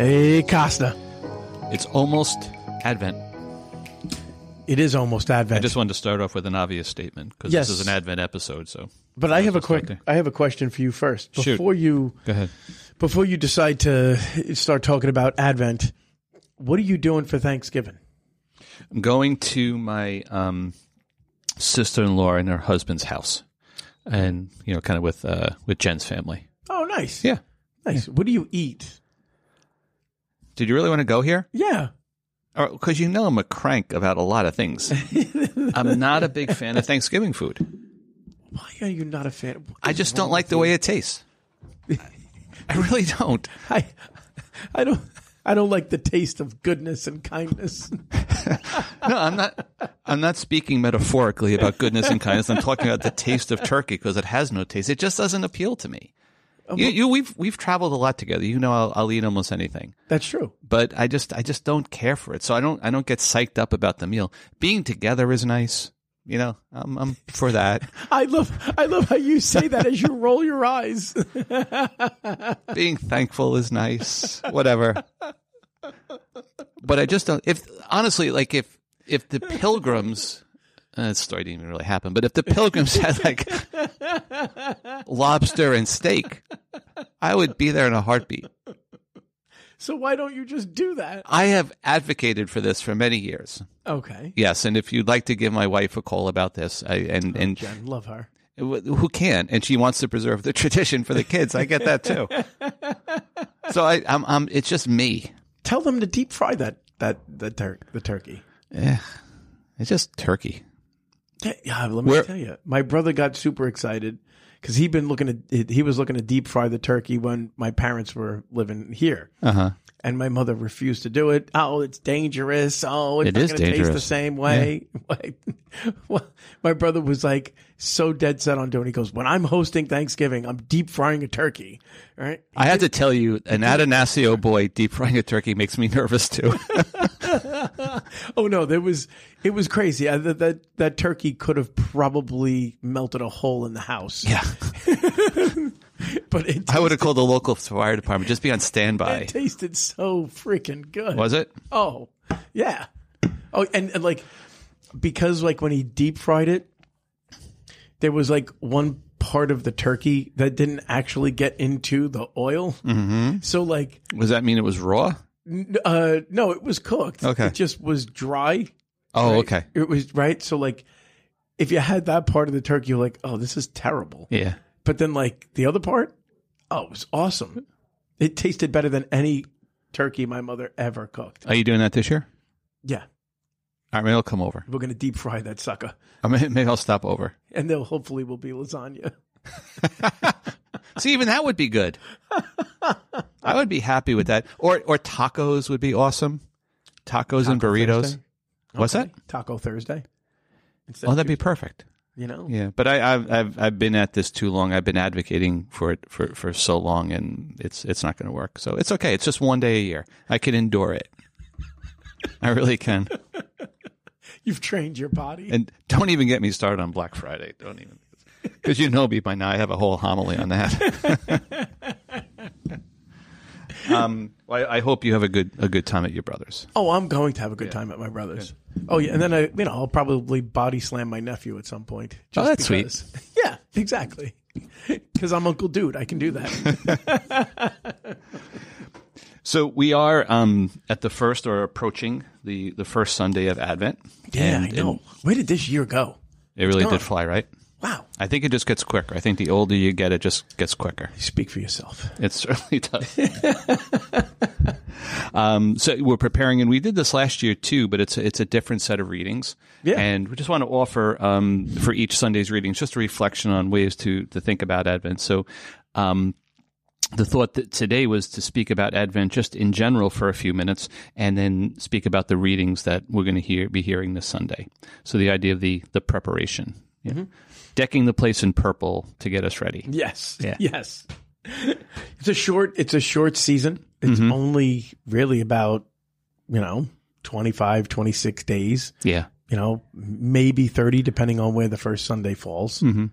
Hey, Costa. It's almost Advent. It is almost Advent. I just wanted to start off with an obvious statement because Yes. this is an Advent episode. So but I have a quick, I have a question for you first. Shoot. Before you go ahead. before you decide to start talking about Advent, what are you doing for Thanksgiving? I'm going to my um, sister-in-law and her husband's house, and you know, kind of with uh, with Jen's family. Oh, nice. Yeah. Nice. What do you eat? Did you really want to go here? Yeah. Oh, because you know I'm a crank about a lot of things. I'm not a big fan of Thanksgiving food. Why are you not a fan? I just don't like the way it tastes. I really don't. I I don't I don't like the taste of goodness and kindness. No, I'm not. I'm not speaking metaphorically about goodness and kindness. I'm talking about the taste of turkey because it has no taste. It just doesn't appeal to me. Um, you, you, we've we've traveled a lot together. You know, I'll, I'll eat almost anything, That's true. but I just I just don't care for it. So I don't I don't get psyched up about the meal. Being together is nice. You know, I'm I'm for that. I love I love how you say that as you roll your eyes. Being thankful is nice. Whatever. But I just don't. If honestly, like if if the pilgrims. Uh, that story didn't even really happen, but if the pilgrims had like lobster and steak, I would be there in a heartbeat. so why don't you just do that? I have advocated for this for many years. Okay. Yes, and if you'd like to give my wife a call about this, I, and and Jen, love her. who can, and she wants to preserve the tradition for the kids, I get that too. So I, I'm, I'm, it's just me. Tell them to deep fry that that the tur- the turkey. Yeah, It's just turkey. Yeah, let me Where- tell you, my brother got super excited because he'd been looking to he was looking to deep fry the turkey when my parents were living here, Uh huh. and my mother refused to do it. Oh, it's dangerous. Oh, it's It not is going to taste the dangerous. same way. Well, my brother was like so dead set on doing. it. He goes, "When I'm hosting Thanksgiving, I'm deep frying a turkey." All right. I had to tell you, an Atanasio boy deep frying a turkey makes me nervous too. Oh no, there was it was crazy. I, that, that that turkey could have probably melted a hole in the house. yeah. but it, I would have called the local fire department. Just be on standby. it tasted so freaking good. Was it? Oh, yeah. Oh, and, and like because like when he deep fried it, there was like one part of the turkey that didn't actually get into the oil. Mm-hmm. So like, Does that mean it was raw? Uh, no, it was cooked. Okay. it just was dry. Oh, right? okay. It was right. So like, if you had that part of the turkey, you're like, oh, this is terrible. Yeah. But then like the other part, oh, it was awesome. It tasted better than any turkey my mother ever cooked. Are you doing that this year? Yeah, All right, maybe I'll come over. we're gonna deep fry that sucker. Or maybe maybe I'll stop over. and there hopefully will be lasagna. See, even that would be good. I would be happy with that. Or or tacos would be awesome. Tacos and burritos. Thursday? What's Okay. that? Taco Thursday. Instead Oh, that'd be perfect. you know. Yeah, but I, I've I've I've been at this too long. I've been advocating for it for, for so long, and it's it's not going to work. So it's okay. It's just one day a year. I can endure it. I really can. You've trained your body. And don't even get me started on Black Friday. Don't even because you know me by now. I have a whole homily on that. um, well, I, I hope you have a good a good time at your brother's. oh, I'm going to have a good time at my brother's. Oh yeah, and then I, you know, I'll probably body slam my nephew at some point. Oh, that's sweet. Yeah, exactly. Because I'm Uncle Dude, I can do that. So we are um, at the first or approaching the the first Sunday of Advent. Yeah, And- I know. Where did this year go? It really did fly, right? Wow. I think it just gets quicker. I think the older you get, it just gets quicker. You Speak for yourself. It certainly does. um, so we're preparing, and we did this last year too, but it's a, it's a different set of readings. Yeah. And we just want to offer um, for each Sunday's readings just a reflection on ways to to think about Advent. So. Um, the thought that today was to speak about Advent just in general for a few minutes, and then speak about the readings that we're going to hear be hearing this Sunday. So the idea of the the preparation, yeah. Decking the place in purple to get us ready. Yes. Yeah. Yes. It's a short it's a short season. It's Mm-hmm. only really about, you know, 25, 26 days. Yeah, You know, maybe 30 depending on where the first Sunday falls. Mm-hmm.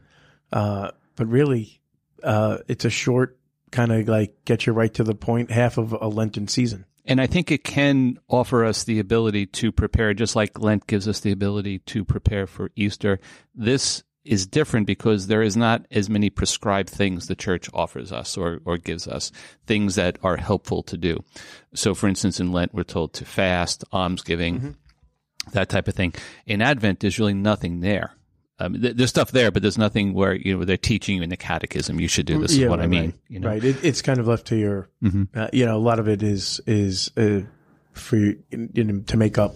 Uh, but really uh, it's a short kind of like get you right to the point half of a Lenten season. And I think it can offer us the ability to prepare, just like Lent gives us the ability to prepare for Easter. This is different because there is not as many prescribed things the church offers us or, or gives us, things that are helpful to do. So, for instance, in Lent, we're told to fast, almsgiving, mm-hmm. that type of thing. In Advent, there's really nothing there. Um, th- there's stuff there, but there's nothing where you know they're teaching you in the catechism. You should do this. Yeah, is what right, I mean. Right. You know? right. It, it's kind of left to your. Mm-hmm. Uh, you know, a lot of it is is uh, for you, you know, to make up.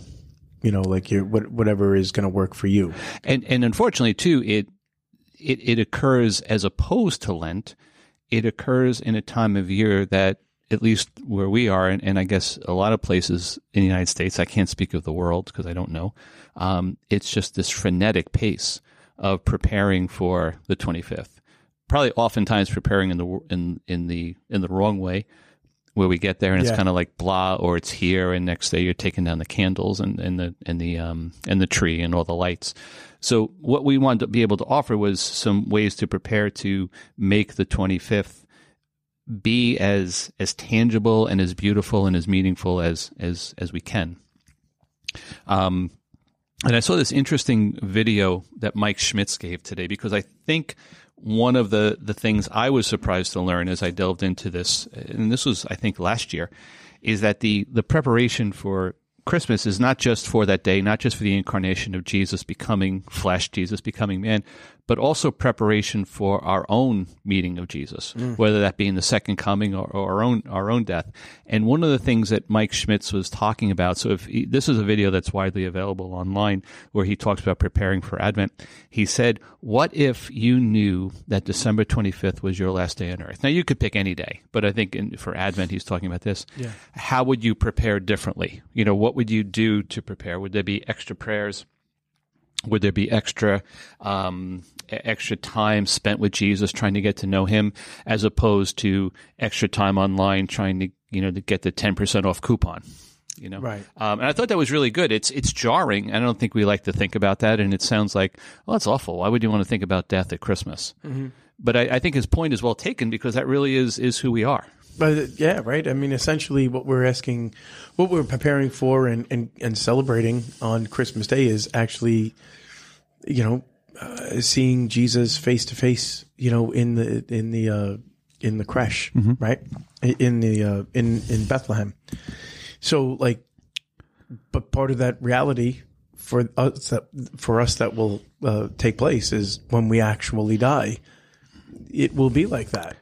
You know, like your what, whatever is going to work for you. And and unfortunately, too, it it it occurs as opposed to Lent. It occurs in a time of year that at least where we are, and, and, I guess a lot of places in the United States, I can't speak of the world because I don't know. Um, it's just this frenetic pace of preparing for the 25th. Probably oftentimes preparing in the in in the in the wrong way, where we get there and it's kind of like blah, or it's here, and next day you're taking down the candles and, and the and the um and the tree and all the lights. So what we wanted to be able to offer was some ways to prepare to make the 25th be as as tangible and as beautiful and as meaningful as as as we can. Um, and I saw this interesting video that Mike Schmitz gave today because I think one of the, the things I was surprised to learn as I delved into this, and this was, I think, last year, is that the, the preparation for Christmas is not just for that day, not just for the incarnation of Jesus becoming flesh, Jesus becoming man, but also preparation for our own meeting of Jesus, mm. whether that be in the second coming or, or, our own our own death. And one of the things that Mike Schmitz was talking about, so if he, this is a video that's widely available online where he talks about preparing for Advent, he said, "What if you knew that December 25th was your last day on earth?" Now you could pick any day, but I think in, for Advent he's talking about this. Yeah. How would you prepare differently? You know, what would you do to prepare? Would there be extra prayers? Would there be extra um, extra time spent with Jesus, trying to get to know Him, as opposed to extra time online trying to you know to get the ten percent off coupon? You know, right? Um, and I thought that was really good. It's it's jarring. I don't think we like to think about that, and it sounds like, well, that's awful. Why would you want to think about death at Christmas? Mm-hmm. But I, I think his point is well taken because that really is is who we are. But yeah, right. I mean, essentially, what we're asking, what we're preparing for, and and, and celebrating on Christmas Day is actually, you know, uh, seeing Jesus face to face. You know, in the in the uh, in the creche, mm-hmm. right? In the uh, in in Bethlehem. So, like, but part of that reality for us that for us that will uh, take place is when we actually die. It will be like that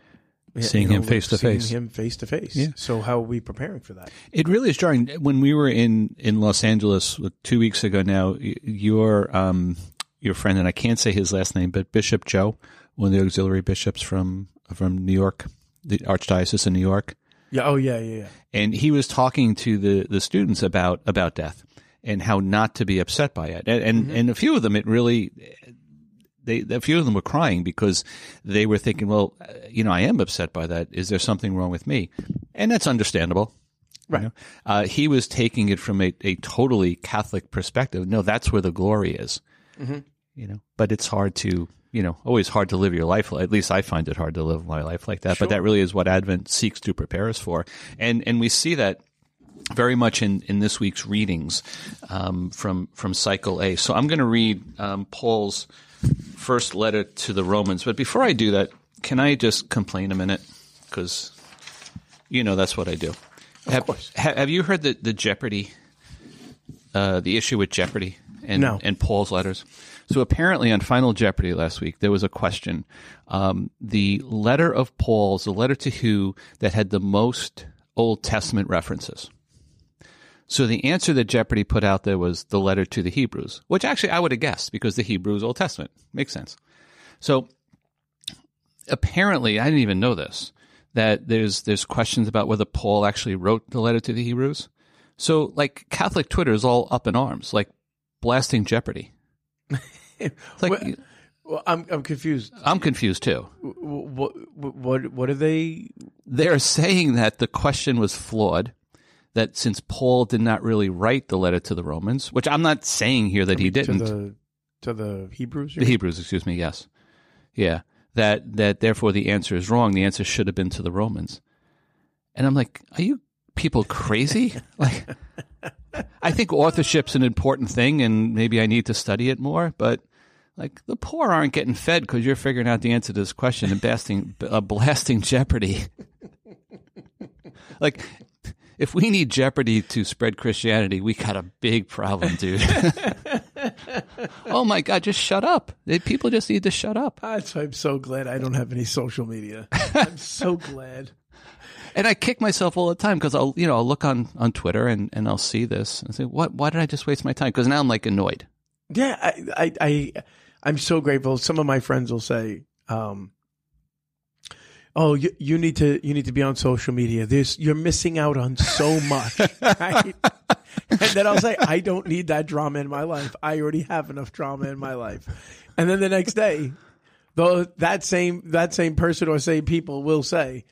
seeing you know, him face to face. Seeing him face to face. Yeah. So how are we preparing for that? It really is jarring. When we were in in Los Angeles two weeks ago now, your um your friend and I can't say his last name, but Bishop Joe, one of the auxiliary bishops from from New York, the Archdiocese of New York. Yeah. Oh yeah. Yeah. Yeah. And he was talking to the the students about about death and how not to be upset by it. And and, mm-hmm. and a few of them, it really they a few of them were crying because they were thinking, well, uh, you know, I am upset by that. Is there something wrong with me? And that's understandable. Right. You know? uh, he was taking it from a, a totally Catholic perspective. No, that's where the glory is. Mm-hmm. You know, but it's hard to, you know, always hard to live your life. At least I find it hard to live my life like that. Sure. But that really is what Advent seeks to prepare us for. And and we see that very much in, in this week's readings um, from from Cycle A. So I'm going to read um, Paul's first letter to the Romans. But before I do that, can I just complain a minute? Because you know that's what I do. Of have, course. have you heard the, the Jeopardy, uh, the issue with Jeopardy and, no. and Paul's letters? So apparently on Final Jeopardy last week, there was a question. Um, the letter of Paul's, the letter to who that had the most Old Testament references. So the answer that Jeopardy put out there was the letter to the Hebrews, which actually I would have guessed because the Hebrews Old Testament makes sense. So apparently, I didn't even know this that there's there's questions about whether Paul actually wrote the letter to the Hebrews. So like Catholic Twitter is all up in arms, like blasting Jeopardy. like. Well, well, I'm I'm confused. I'm confused too. What what what are they? They're saying that the question was flawed that since Paul did not really write the letter to the Romans, which I'm not saying here that I mean, he didn't. To the, to the Hebrews? The Hebrews, excuse me, yes. Yeah. that that therefore the answer is wrong. The answer should have been to the Romans. And I'm like, are you people crazy? like, I think authorship's an important thing, and maybe I need to study it more. But like, the poor aren't getting fed because you're figuring out the answer to this question and blasting, uh, blasting Jeopardy. like, if we need Jeopardy to spread Christianity, we got a big problem, dude. oh my God, just shut up. People just need to shut up. I'm so glad I don't have any social media. I'm so glad. And I kick myself all the time because I'll, you know, I'll look on, on Twitter and, and I'll see this and say, what, why did I just waste my time? Because now I'm like annoyed. Yeah. I, I, I, I'm so grateful. Some of my friends will say, um, oh you, you need to you need to be on social media. There's you're missing out on so much right? and then i'll say i don't need that drama in my life. I already have enough drama in my life. And then the next day though that same that same person or same people will say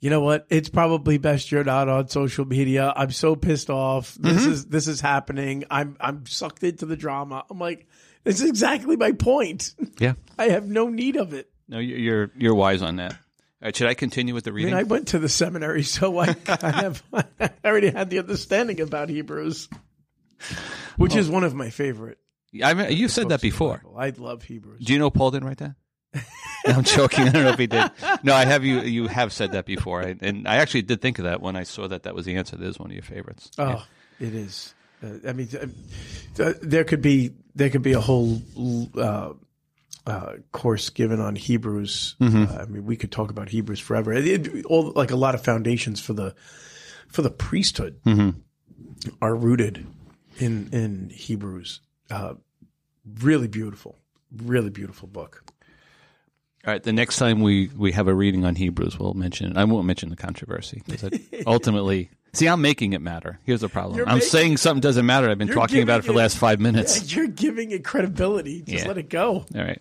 you know what? It's probably best you're not on social media. I'm so pissed off. This mm-hmm. is this is happening. I'm i'm sucked into the drama. I'm like this is exactly my point. Yeah. I have no need of it. No you're you're wise on that right, should I continue with the reading? I mean, I went to the seminary, so I of I already had the understanding about Hebrews, which oh. is one of my favorite. I mean, you said that before. I love Hebrews. Do you know Paul didn't write that? no, I'm joking. I don't know if he did. No, I have you. You have said that before, I, and I actually did think of that when I saw that that was the answer. That is one of your favorites. Oh, yeah. it is. Uh, I mean, uh, there could be there could be a whole uh, uh, course given on Hebrews. Mm-hmm. Uh, I mean, we could talk about Hebrews forever. It, it, all like a lot of foundations for the for the priesthood mm-hmm. are rooted in in Hebrews. Uh, really beautiful, really beautiful book. All right. The next time we, we have a reading on Hebrews, we'll mention it. I won't mention the controversy because ultimately, see, I'm making it matter. Here's the problem. You're I'm making, saying something doesn't matter. I've been talking about it for the last five minutes. Yeah, you're giving it credibility. Just yeah. let it go. All right.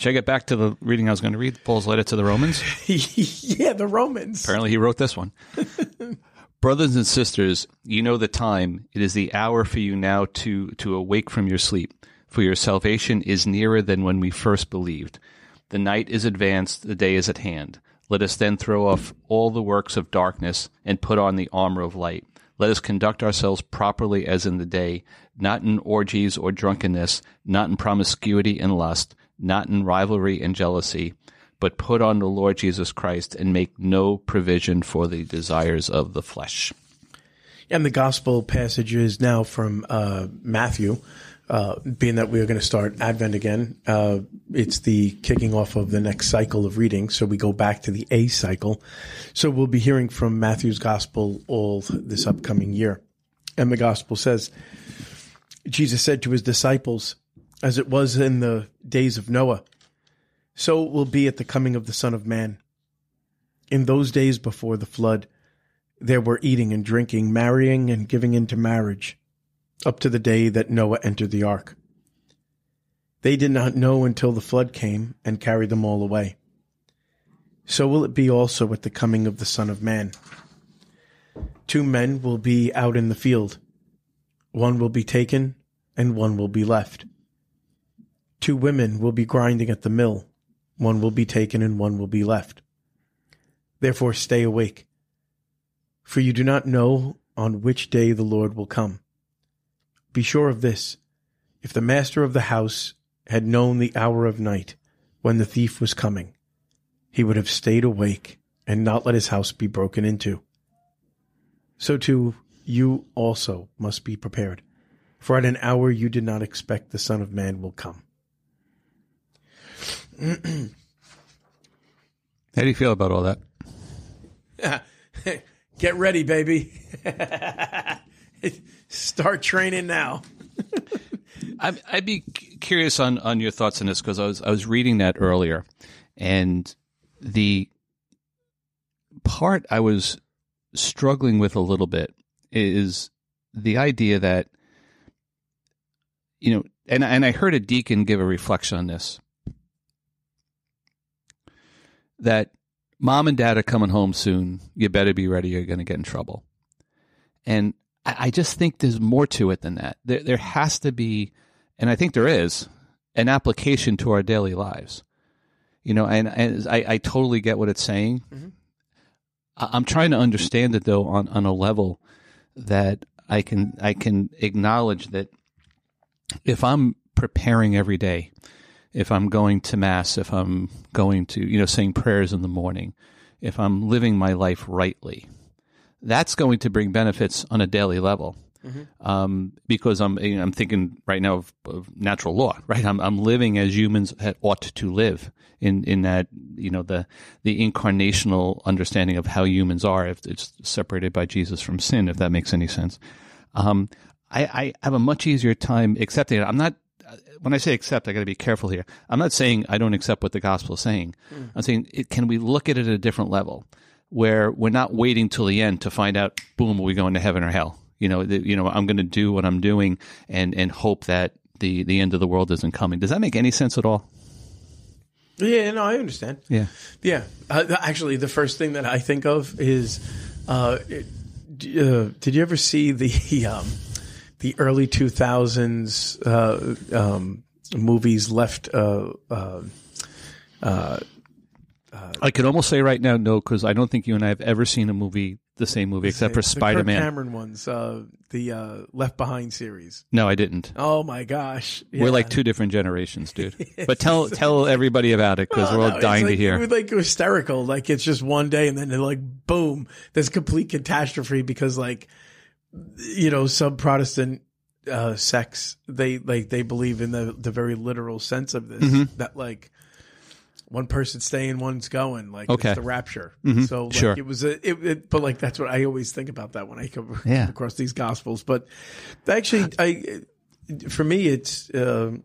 Should I get back to the reading I was going to read? Paul's letter to the Romans? yeah, the Romans. Apparently, he wrote this one. Brothers and sisters, you know the time. It is the hour for you now to, to awake from your sleep, for your salvation is nearer than when we first believed. The night is advanced, the day is at hand. Let us then throw off all the works of darkness and put on the armor of light. Let us conduct ourselves properly as in the day, not in orgies or drunkenness, not in promiscuity and lust not in rivalry and jealousy, but put on the Lord Jesus Christ and make no provision for the desires of the flesh. And the gospel passage is now from uh, Matthew, uh, being that we are going to start Advent again. Uh, it's the kicking off of the next cycle of reading. So we go back to the A cycle. So we'll be hearing from Matthew's gospel all this upcoming year. And the gospel says, Jesus said to his disciples, as it was in the days of Noah, so it will be at the coming of the Son of Man. In those days before the flood, there were eating and drinking, marrying and giving into marriage, up to the day that Noah entered the ark. They did not know until the flood came and carried them all away. So will it be also at the coming of the Son of Man. Two men will be out in the field. One will be taken, and one will be left. Two women will be grinding at the mill. One will be taken and one will be left. Therefore stay awake. For you do not know on which day the Lord will come. Be sure of this. If the master of the house had known the hour of night when the thief was coming, he would have stayed awake and not let his house be broken into. So too, you also must be prepared, for at an hour you did not expect the Son of Man will come. How do you feel about all that? Get ready, baby. Start training now. I'd, I'd, be curious on, on your thoughts on this because I was I was reading that earlier, and the part I was struggling with a little bit is the idea that you know, and and I heard a deacon give a reflection on this that mom and dad are coming home soon. You better be ready. You're going to get in trouble. And I just think there's more to it than that. There, there has to be, and I think there is, an application to our daily lives. You know, and, and I, I totally get what it's saying. Mm-hmm. I, I'm trying to understand it though on, on a level that I can I can acknowledge that if I'm preparing every day, if I'm going to mass, if I'm going to you know saying prayers in the morning, if I'm living my life rightly, that's going to bring benefits on a daily level. Um, because I'm you know, I'm thinking right now of, of natural law, right? I'm I'm living as humans ought to live in in that you know the the incarnational understanding of how humans are, if it's separated by Jesus from sin, if that makes any sense. Um, I, I have a much easier time accepting it. I'm not when I say accept, I got to be careful here. I'm not saying I don't accept what the gospel is saying. I'm saying, it, can we look at it at a different level, where we're not waiting till the end to find out, boom, are we going to heaven or hell? You know, the, you know, I'm going to do what I'm doing and and hope that the the end of the world isn't coming. Does that make any sense at all? Yeah, no, I understand. Yeah. Yeah, uh, actually, the first thing that I think of is, uh, it- uh, did you ever see the um, the early two thousands uh, um, movies left? Uh, uh, I could almost say right now, no, because I don't think you and I have ever seen a movie, the same movie, except for Spider Man. Cameron ones, uh, the uh, Left Behind series. No, I didn't. Oh my gosh, We're like two different generations, dude. But tell tell everybody about it because Oh, we're all no, it's dying like, to hear. Like hysterical. Like it's just one day and then they're like, boom, there's complete catastrophe because like, you know, some Protestant uh, sects they like they believe in the the very literal sense of this Mm-hmm. that like one person's staying, one's going. Like Okay. Mm-hmm. it's the rapture. So like, Sure. it was a it, it, but like that's what I always think about that when I come Yeah. across these gospels. But actually, I for me it's. Um,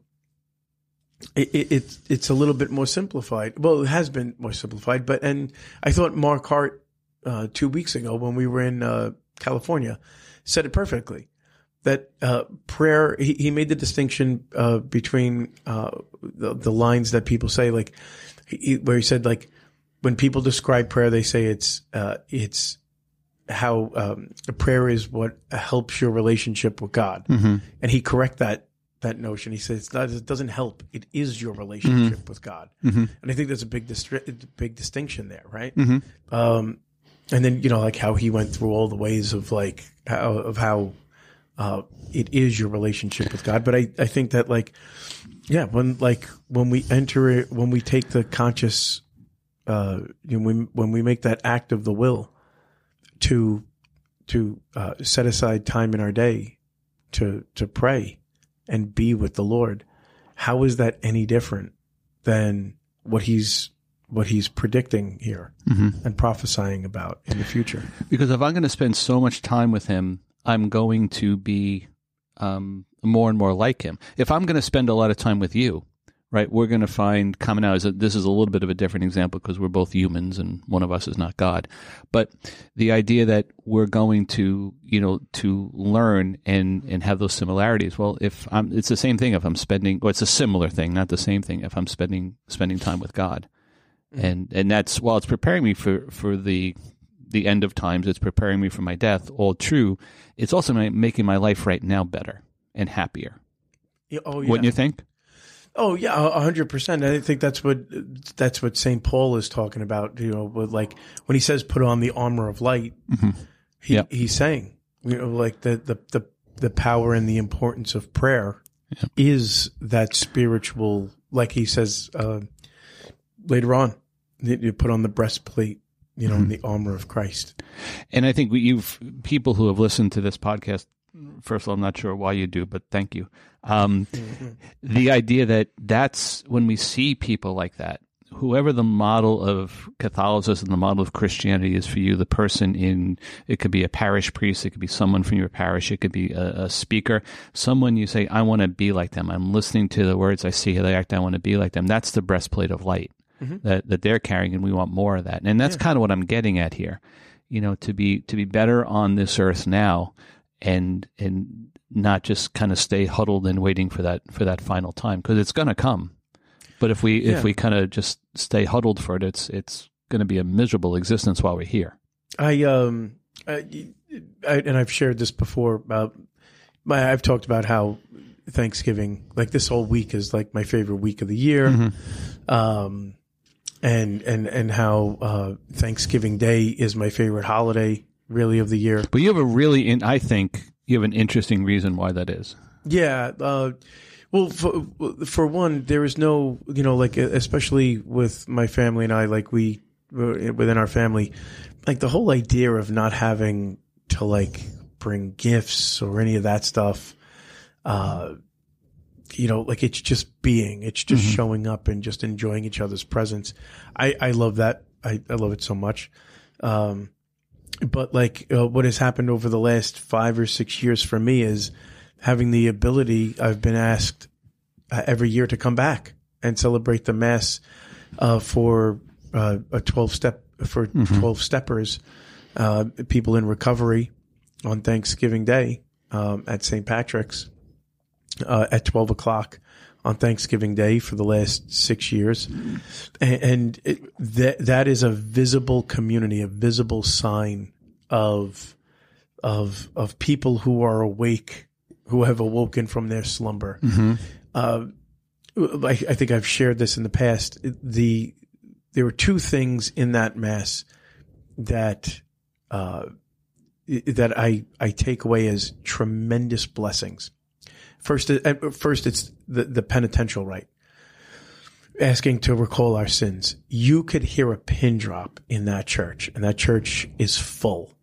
it, it, it's it's a little bit more simplified. Well, it has been more simplified, but and I thought Mark Hart uh, two weeks ago when we were in uh, California said it perfectly. That uh, prayer, he, he made the distinction uh, between uh, the, the lines that people say, like he, where he said, like when people describe prayer, they say it's uh, it's how um, a prayer is what helps your relationship with God, Mm-hmm. and he correct that that notion. He says that it doesn't help; it is your relationship with God, Mhm. and I think there's a big distri- big distinction there, right? Mhm. Um, and then you know, like how he went through all the ways of like how of how uh, it is your relationship with God. But I I think that like yeah, when like when we enter it, when we take the conscious, uh, you know, when when we make that act of the will to to uh, set aside time in our day to to pray and be with the Lord, how is that any different than what he's what he's predicting here and prophesying about in the future? Because if I'm going to spend so much time with him, I'm going to be um, more and more like him. If I'm going to spend a lot of time with you, right, we're going to find commonalities. This is a little bit of a different example because we're both humans and one of us is not God. But the idea that we're going to, you know, to learn and and have those similarities. Well, if I'm, it's the same thing. If I'm spending, or it's a similar thing, not the same thing. If I'm spending spending time with God, and and that's while it's preparing me for for the the end of times. It's preparing me for my death. All true. It's also making my life right now better and happier. Oh yeah. Wouldn't you think? Oh yeah, a hundred percent. I think that's what that's what Saint Paul is talking about. You know, with like when he says put on the armor of light, he, Yep. he's saying you know like the the the the power and the importance of prayer is that spiritual. Like he says uh, later on, you put on the breastplate, you know, and the armor of Christ. And I think we, you've people who have listened to this podcast. First of all, I'm not sure why you do, but thank you. Um, The idea that that's when we see people like that, whoever the model of Catholicism, the model of Christianity is for you, the person in it could be a parish priest, it could be someone from your parish, it could be a, a speaker, someone you say, I want to be like them. I'm listening to the words, I see how they act, I want to be like them. That's the breastplate of light that, that they're carrying, and we want more of that. And that's kind of what I'm getting at here. You know, to be to be better on this earth now and and not just kind of stay huddled and waiting for that for that final time because it's going to come. But if we Yeah. if we kind of just stay huddled for it, it's it's going to be a miserable existence while we're here. I um, I, I, and I've shared this before about my. I've talked about how Thanksgiving, like this whole week, is like my favorite week of the year. Um, and and and how uh, Thanksgiving Day is my favorite holiday, really of the year. But you have a really, in, I think you have an interesting reason why that is. Yeah. Uh, well, for, for one, there is no, you know, like especially with my family and I, like we within our family, like the whole idea of not having to like bring gifts or any of that stuff. Uh, you know, like it's just being, it's just mm-hmm. showing up and just enjoying each other's presence. I, I love that. I, I love it so much. Um, but like uh, what has happened over the last five or six years for me is having the ability, I've been asked uh, every year to come back and celebrate the mass, uh, for, uh, a 12 step, for mm-hmm. 12 steppers, uh, people in recovery on Thanksgiving Day, um, at St. Patrick's uh, at 12 o'clock on Thanksgiving Day for the last six years. And, and it, that, that is a visible community, a visible sign of, of, of people who are awake, who have awoken from their slumber. Mm-hmm. Uh, I, I, think I've shared this in the past. The, there were two things in that mass that, uh, that I, I take away as tremendous blessings. First, uh, first it's the, the penitential rite, asking to recall our sins. You could hear a pin drop in that church, and that church is full,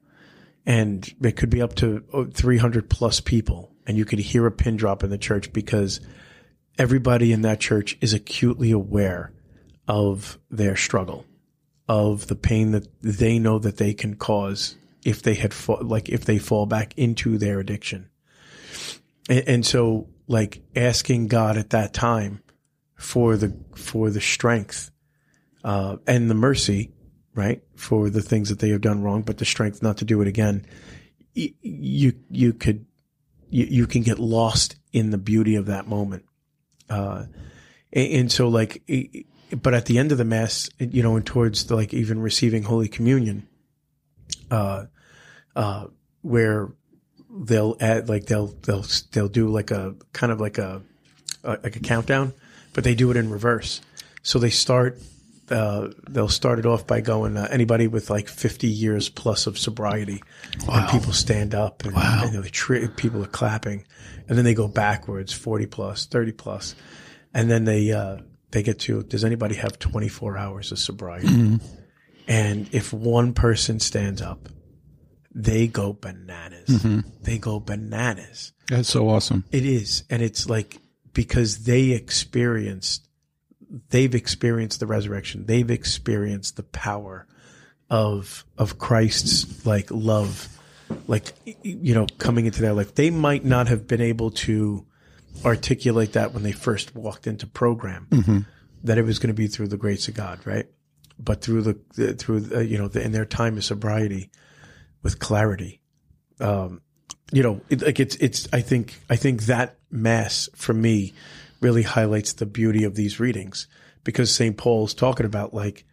and it could be up to oh, 300 plus people, and you could hear a pin drop in the church because everybody in that church is acutely aware of their struggle, of the pain that they know that they can cause if they had fa- like if they fall back into their addiction. And, and so like asking God at that time for the, for the strength, uh, and the mercy, right? For the things that they have done wrong, but the strength not to do it again. You, you could, you, you can get lost in the beauty of that moment. Uh, and, and so like, but at the end of the mass, you know, and towards the, like even receiving Holy Communion, uh, uh, where they'll add like they'll they'll they'll do like a kind of like a, a like a countdown, but they do it in reverse. So they start uh, they'll start it off by going uh, anybody with like 50 years plus of sobriety, wow. and people stand up and, wow. and tri- people are clapping, and then they go backwards 40 plus, 30 plus, and then they uh, they get to does anybody have 24 hours of sobriety? Mm-hmm. And if one person stands up they go bananas. Mm-hmm. They go bananas. That's so awesome. It is. And it's like because they experienced, they've experienced the resurrection. They've experienced the power of, of Christ's like love, like, you know, coming into their life. They might not have been able to articulate that when they first walked into program, mm-hmm. that it was going to be through the grace of God, right? But through the, through, the, you know, the, in their time of sobriety, with clarity. Um, you know, it, like it's, it's, I think, I think that mass for me really highlights the beauty of these readings because St. Paul's talking about like,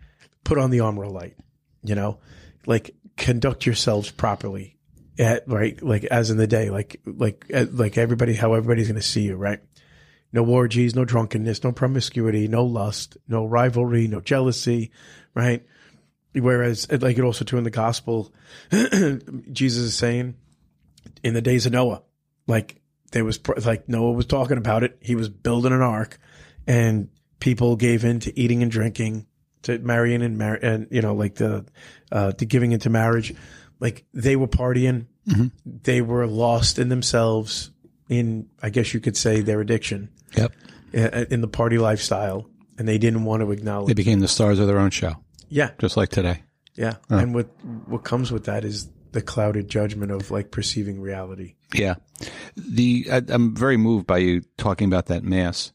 put on the armor of light, you know, like conduct yourselves properly at, right? Like as in the day, like, like, like everybody, how everybody's going to see you, right? No orgies, no drunkenness, no promiscuity, no lust, no rivalry, no jealousy, right? Whereas, like it also too in the gospel, Jesus is saying, in the days of Noah, like there was like Noah was talking about it. He was building an ark, and people gave in to eating and drinking, to marrying and mar- and you know like the uh, to giving into marriage. Like they were partying, mm-hmm. they were lost in themselves. In I guess you could say their addiction. Yep. In the party lifestyle, and they didn't want to acknowledge. They became the stars of their own show. Yeah. Just like today. Yeah. Oh. And what what comes with that is the clouded judgment of like perceiving reality. Yeah. The I, am very moved by you talking about that mass.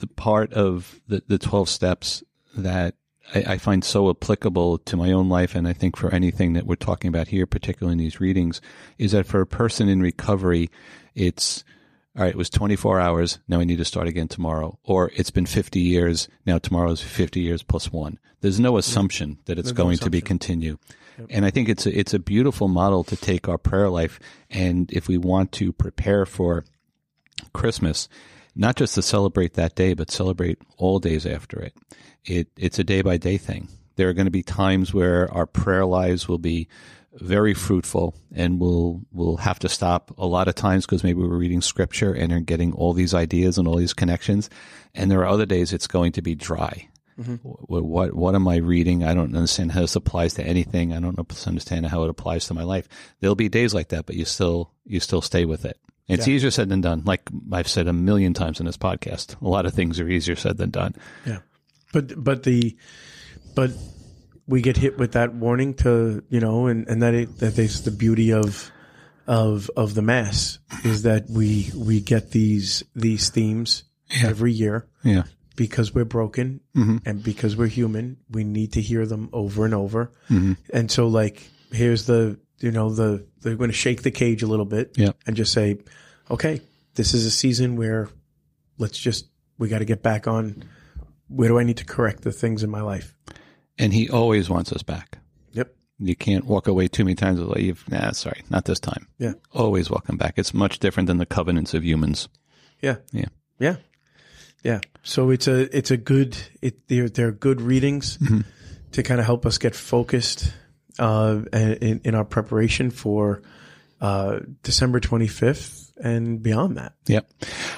The part of the the 12 steps that I, I find so applicable to my own life and I think for anything that we're talking about here, particularly in these readings, is that for a person in recovery, it's all right, it was 24 hours. Now we need to start again tomorrow. Or it's been 50 years. Now tomorrow is 50 years plus one. There's no assumption that it's There's going no to be continue. Yep. And I think it's a, it's a beautiful model to take our prayer life. And if we want to prepare for Christmas, not just to celebrate that day, but celebrate all days after it. It it's a day by day thing. There are going to be times where our prayer lives will be very fruitful and we'll we'll have to stop a lot of times because maybe we're reading scripture and are getting all these ideas and all these connections. And there are other days it's going to be dry. Mm-hmm. what, what what am i reading? I don't understand how this applies to anything. I don't understand how it applies to my life. There'll be days like that but you still you still stay with it. It's yeah. easier said than done. Like i've said a million times in this podcast a lot of things are easier said than done. Yeah. But but the but we get hit with that warning to you know, and and that it, that is the beauty of of of the mass is that we we get these these themes yeah. every year. Yeah. Because we're broken mm-hmm. and because we're human, we need to hear them over and over. Mm-hmm. And so, like, here's the you know the they're going to shake the cage a little bit, yeah. and just say, okay, this is a season where let's just we got to get back on. Where do I need to correct the things in my life? And he always wants us back. Yep. You can't walk away too many times with leave. Nah, sorry, not this time. Yeah. Always welcome back. It's much different than the covenants of humans. Yeah. Yeah. Yeah. Yeah. So it's a it's a good it they're they're good readings mm-hmm. to kind of help us get focused uh in, in our preparation for uh December 25th and beyond that. Yep.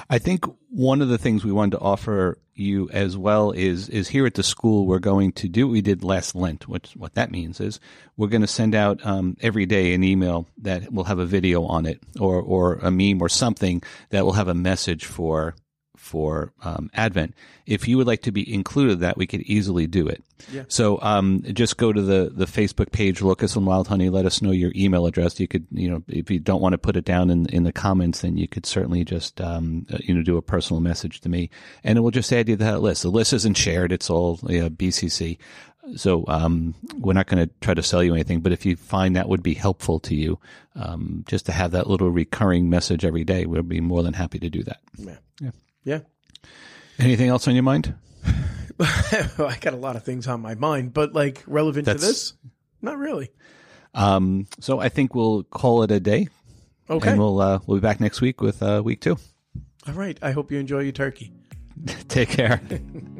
I think one of the things we wanted to offer you as well is is here at the school we're going to do what we did last Lent. Which what that means is we're going to send out um, every day an email that will have a video on it or or a meme or something that will have a message for for um, Advent. If you would like to be included in that, we could easily do it. Yeah. So um, just go to the, the Facebook page, Locust and Wild Honey. Let us know your email address. You could, you know, if you don't want to put it down in in the comments, then you could certainly just, um, uh, you know, do a personal message to me, and it will just add you to that list. The list isn't shared; it's all you BCC. So um, we're not going to try to sell you anything, but if you find that would be helpful to you, um, just to have that little recurring message every day, we'll be more than happy to do that. Yeah. Yeah. Yeah. Anything else on your mind? I got a lot of things on my mind, but like relevant That's, to this, not really. Um, so I think we'll call it a day. Okay. And we'll uh, we'll be back next week with uh, week two. All right. I hope you enjoy your turkey. Take care.